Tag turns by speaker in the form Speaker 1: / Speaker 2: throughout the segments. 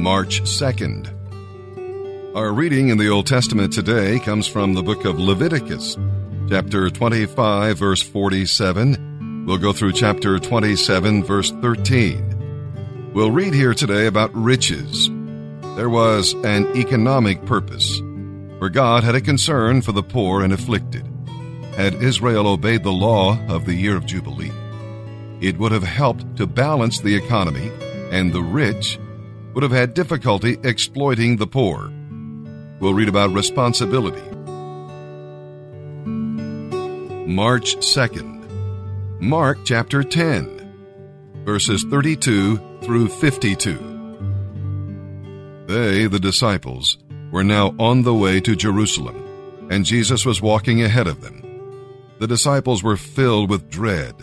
Speaker 1: March 2nd. Our reading in the Old Testament today comes from the book of Leviticus, chapter 25, verse 47. We'll go through chapter 27, verse 13. We'll read here today about riches. There was an economic purpose, where God had a concern for the poor and afflicted. Had Israel obeyed the law of the year of Jubilee, it would have helped to balance the economy, and the rich would have had difficulty exploiting the poor. We'll read about responsibility. March 2nd. Mark chapter 10, verses 32 through 52. They, the disciples, were now on the way to Jerusalem, and Jesus was walking ahead of them. The disciples were filled with dread,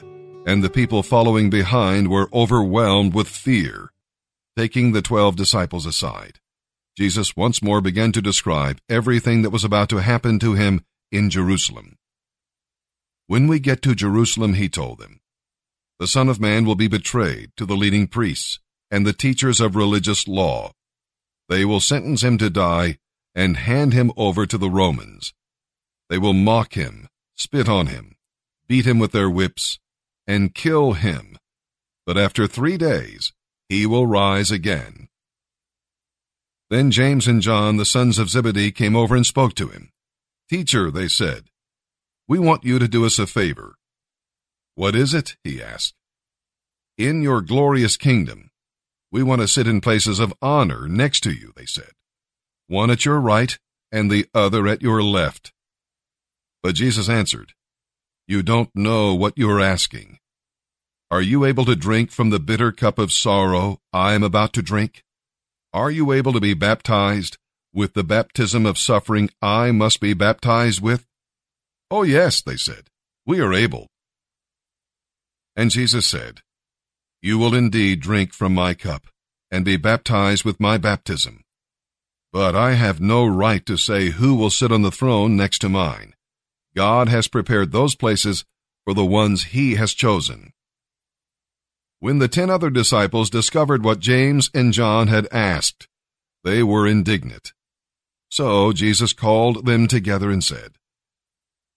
Speaker 1: and the people following behind were overwhelmed with fear. Taking the twelve disciples aside, Jesus once more began to describe everything that was about to happen to him in Jerusalem. When we get to Jerusalem, he told them, the Son of Man will be betrayed to the leading priests and the teachers of religious law. They will sentence him to die and hand him over to the Romans. They will mock him, spit on him, beat him with their whips, and kill him. But after three days, he will rise again. Then James and John, the sons of Zebedee, came over and spoke to him. Teacher, they said, we want you to do us a favor. What is it? he asked. In your glorious kingdom, we want to sit in places of honor next to you, they said. One at your right and the other at your left. But Jesus answered, You don't know what you're asking. Are you able to drink from the bitter cup of sorrow I am about to drink? Are you able to be baptized with the baptism of suffering I must be baptized with? Oh, yes, they said, we are able. And Jesus said, You will indeed drink from my cup and be baptized with my baptism. But I have no right to say who will sit on the throne next to mine. God has prepared those places for the ones he has chosen. When the ten other disciples discovered what James and John had asked, they were indignant. So Jesus called them together and said,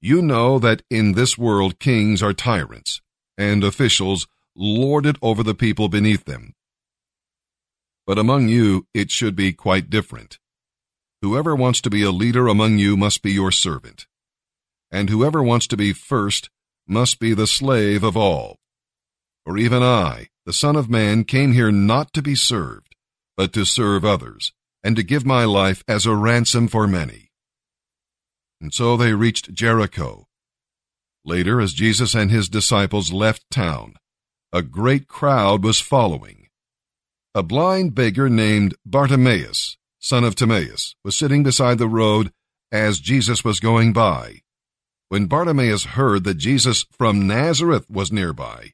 Speaker 1: You know that in this world kings are tyrants, and officials lord it over the people beneath them. But among you it should be quite different. Whoever wants to be a leader among you must be your servant, and whoever wants to be first must be the slave of all. For even I, the Son of Man, came here not to be served, but to serve others, and to give my life as a ransom for many. And so they reached Jericho. Later, as Jesus and his disciples left town, a great crowd was following. A blind beggar named Bartimaeus, son of Timaeus, was sitting beside the road as Jesus was going by. When Bartimaeus heard that Jesus from Nazareth was nearby,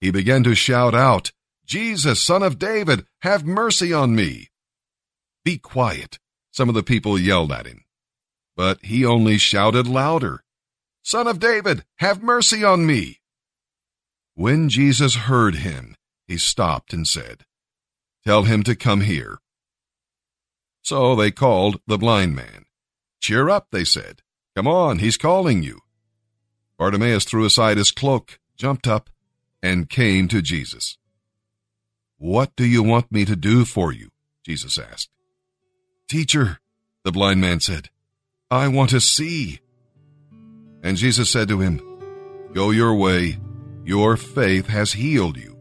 Speaker 1: he began to shout out, Jesus, son of David, have mercy on me. Be quiet, some of the people yelled at him. But he only shouted louder, Son of David, have mercy on me. When Jesus heard him, he stopped and said, Tell him to come here. So they called the blind man. Cheer up, they said. Come on, he's calling you. Bartimaeus threw aside his cloak, jumped up, and came to Jesus. What do you want me to do for you? Jesus asked. Teacher, the blind man said, I want to see. And Jesus said to him, Go your way, your faith has healed you.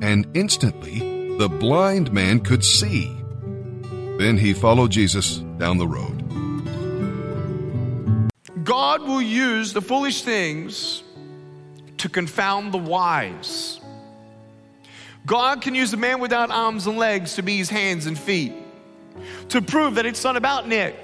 Speaker 1: And instantly the blind man could see. Then he followed Jesus down the road.
Speaker 2: God will use the foolish things to confound the wise. God can use a man without arms and legs to be his hands and feet, to prove that it's not about Nick.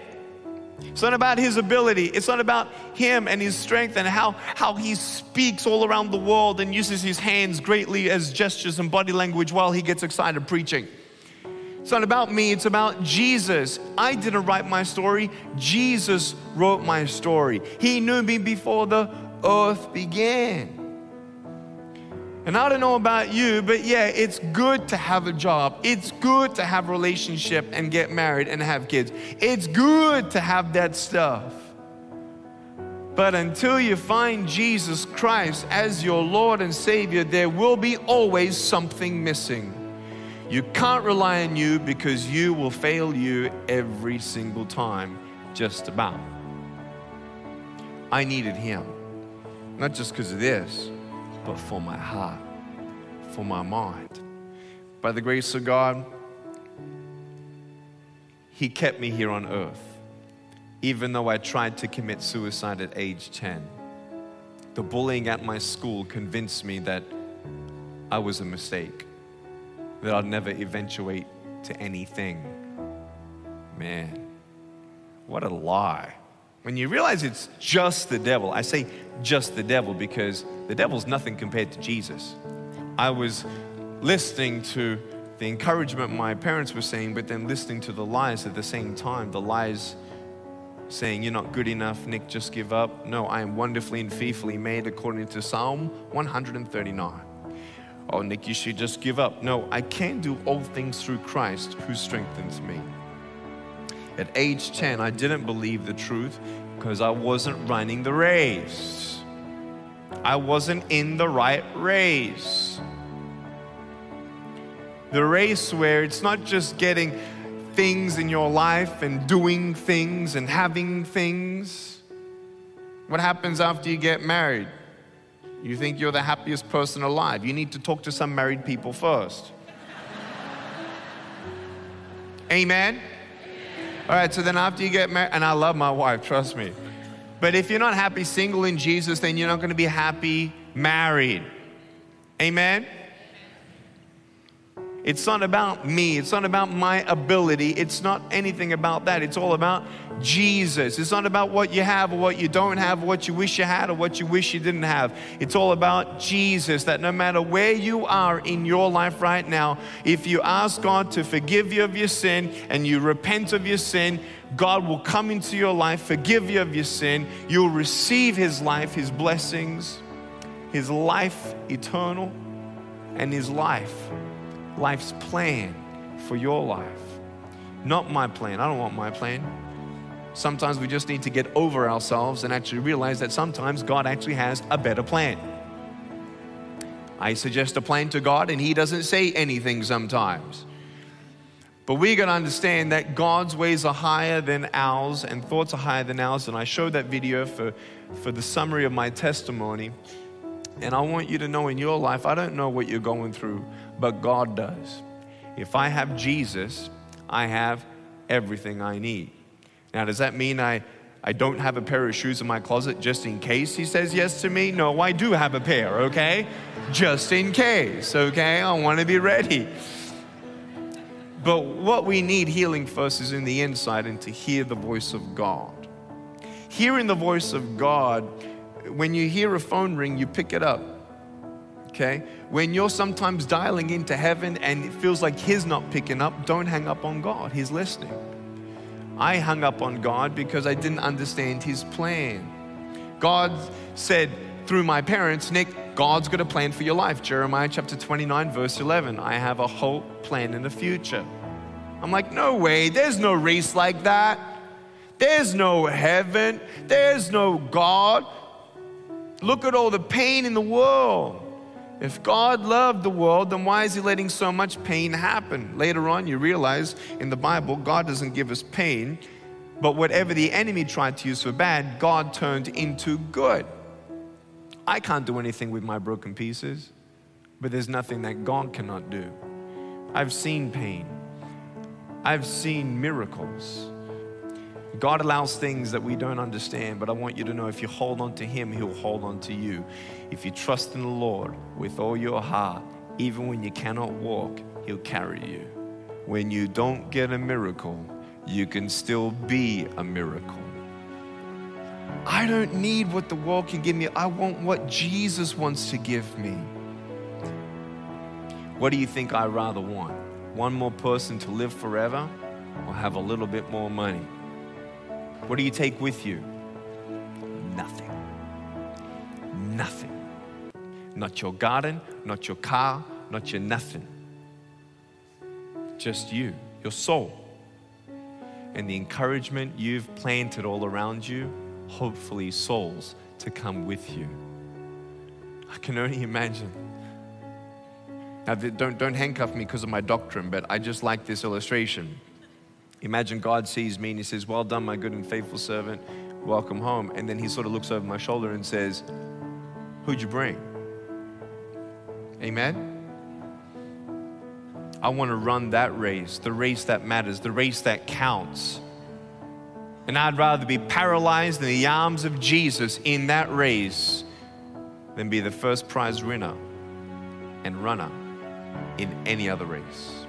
Speaker 2: It's not about his ability. It's not about him and his strength and how, how he speaks all around the world and uses his hands greatly as gestures and body language while he gets excited preaching. It's not about me, it's about Jesus. I didn't write my story, Jesus wrote my story. He knew me before the earth began. And I don't know about you, but yeah, it's good to have a job. It's good to have a relationship and get married and have kids. It's good to have that stuff. But until you find Jesus Christ as your Lord and Savior, there will be always something missing. You can't rely on you because you will fail you every single time, just about. I needed Him, not just because of this, but for my heart, for my mind. By the grace of God, He kept me here on earth, even though I tried to commit suicide at age 10. The bullying at my school convinced me that I was a mistake that I'd never eventuate to anything. Man, what a lie. When you realize it's just the devil, I say just the devil because the devil's nothing compared to Jesus. I was listening to the encouragement my parents were saying, but then listening to the lies at the same time. The lies saying, You're not good enough, Nick, just give up. No, I am wonderfully and fearfully made according to Psalm 139 oh, Nick, you should just give up. No, I can do all things through Christ who strengthens me. At age 10, I didn't believe the truth because I wasn't running the race. I wasn't in the right race. The race where it's not just getting things in your life and doing things and having things. What happens after you get married? You think you're the happiest person alive. You need to talk to some married people first. Amen? All right, so then after you get married, and I love my wife, trust me. But if you're not happy single in Jesus, then you're not going to be happy married. Amen? It's not about me. It's not about my ability. It's not anything about that. It's all about Jesus. It's not about what you have or what you don't have, or what you wish you had or what you wish you didn't have. It's all about Jesus. That no matter where you are in your life right now, if you ask God to forgive you of your sin and you repent of your sin, God will come into your life, forgive you of your sin. You'll receive His life, His blessings, His life eternal, and His life life's plan for your life. Not my plan. I don't want my plan. Sometimes we just need to get over ourselves and actually realize that sometimes God actually has a better plan. I suggest a plan to God and He doesn't say anything sometimes. But we got to understand that God's ways are higher than ours and thoughts are higher than ours. And I showed that video for, for the summary of my testimony. And I want you to know in your life, I don't know what you're going through, but God does. If I have Jesus, I have everything I need. Now, does that mean I, I don't have a pair of shoes in my closet just in case he says yes to me? No, I do have a pair, okay? Just in case, okay? I want to be ready. But what we need healing first is in the inside and to hear the voice of God. Hearing the voice of God, when you hear a phone ring, you pick it up okay? When you're sometimes dialing into heaven and it feels like He's not picking up, don't hang up on God. He's listening. I hung up on God because I didn't understand His plan. God said through my parents, Nick, God's got a plan for your life. Jeremiah chapter 29, verse 11. I have a whole plan in the future. I'm like, no way, there's no race like that. There's no heaven. There's no God. Look at all the pain in the world. If God loved the world, then why is He letting so much pain happen? Later on, you realize in the Bible, God doesn't give us pain, but whatever the enemy tried to use for bad, God turned into good. I can't do anything with my broken pieces, but there's nothing that God cannot do. I've seen pain, I've seen miracles. God allows things that we don't understand, but I want you to know if you hold on to Him, He'll hold on to you. If you trust in the Lord with all your heart, even when you cannot walk, He'll carry you. When you don't get a miracle, you can still be a miracle. I don't need what the world can give me. I want what Jesus wants to give me. What do you think I rather want? One more person to live forever or have a little bit more money? What do you take with you? Nothing. Nothing. not your garden, not your car, not your nothing. Just you, your soul. And the encouragement you've planted all around you, hopefully, souls to come with you. I can only imagine. Now, don't, don't handcuff me because of my doctrine, but I just like this illustration. Imagine God sees me and he says, Well done, my good and faithful servant. Welcome home. And then he sort of looks over my shoulder and says, Who'd you bring? Amen? I want to run that race, the race that matters, the race that counts. And I'd rather be paralyzed in the arms of Jesus in that race than be the first prize winner and runner in any other race.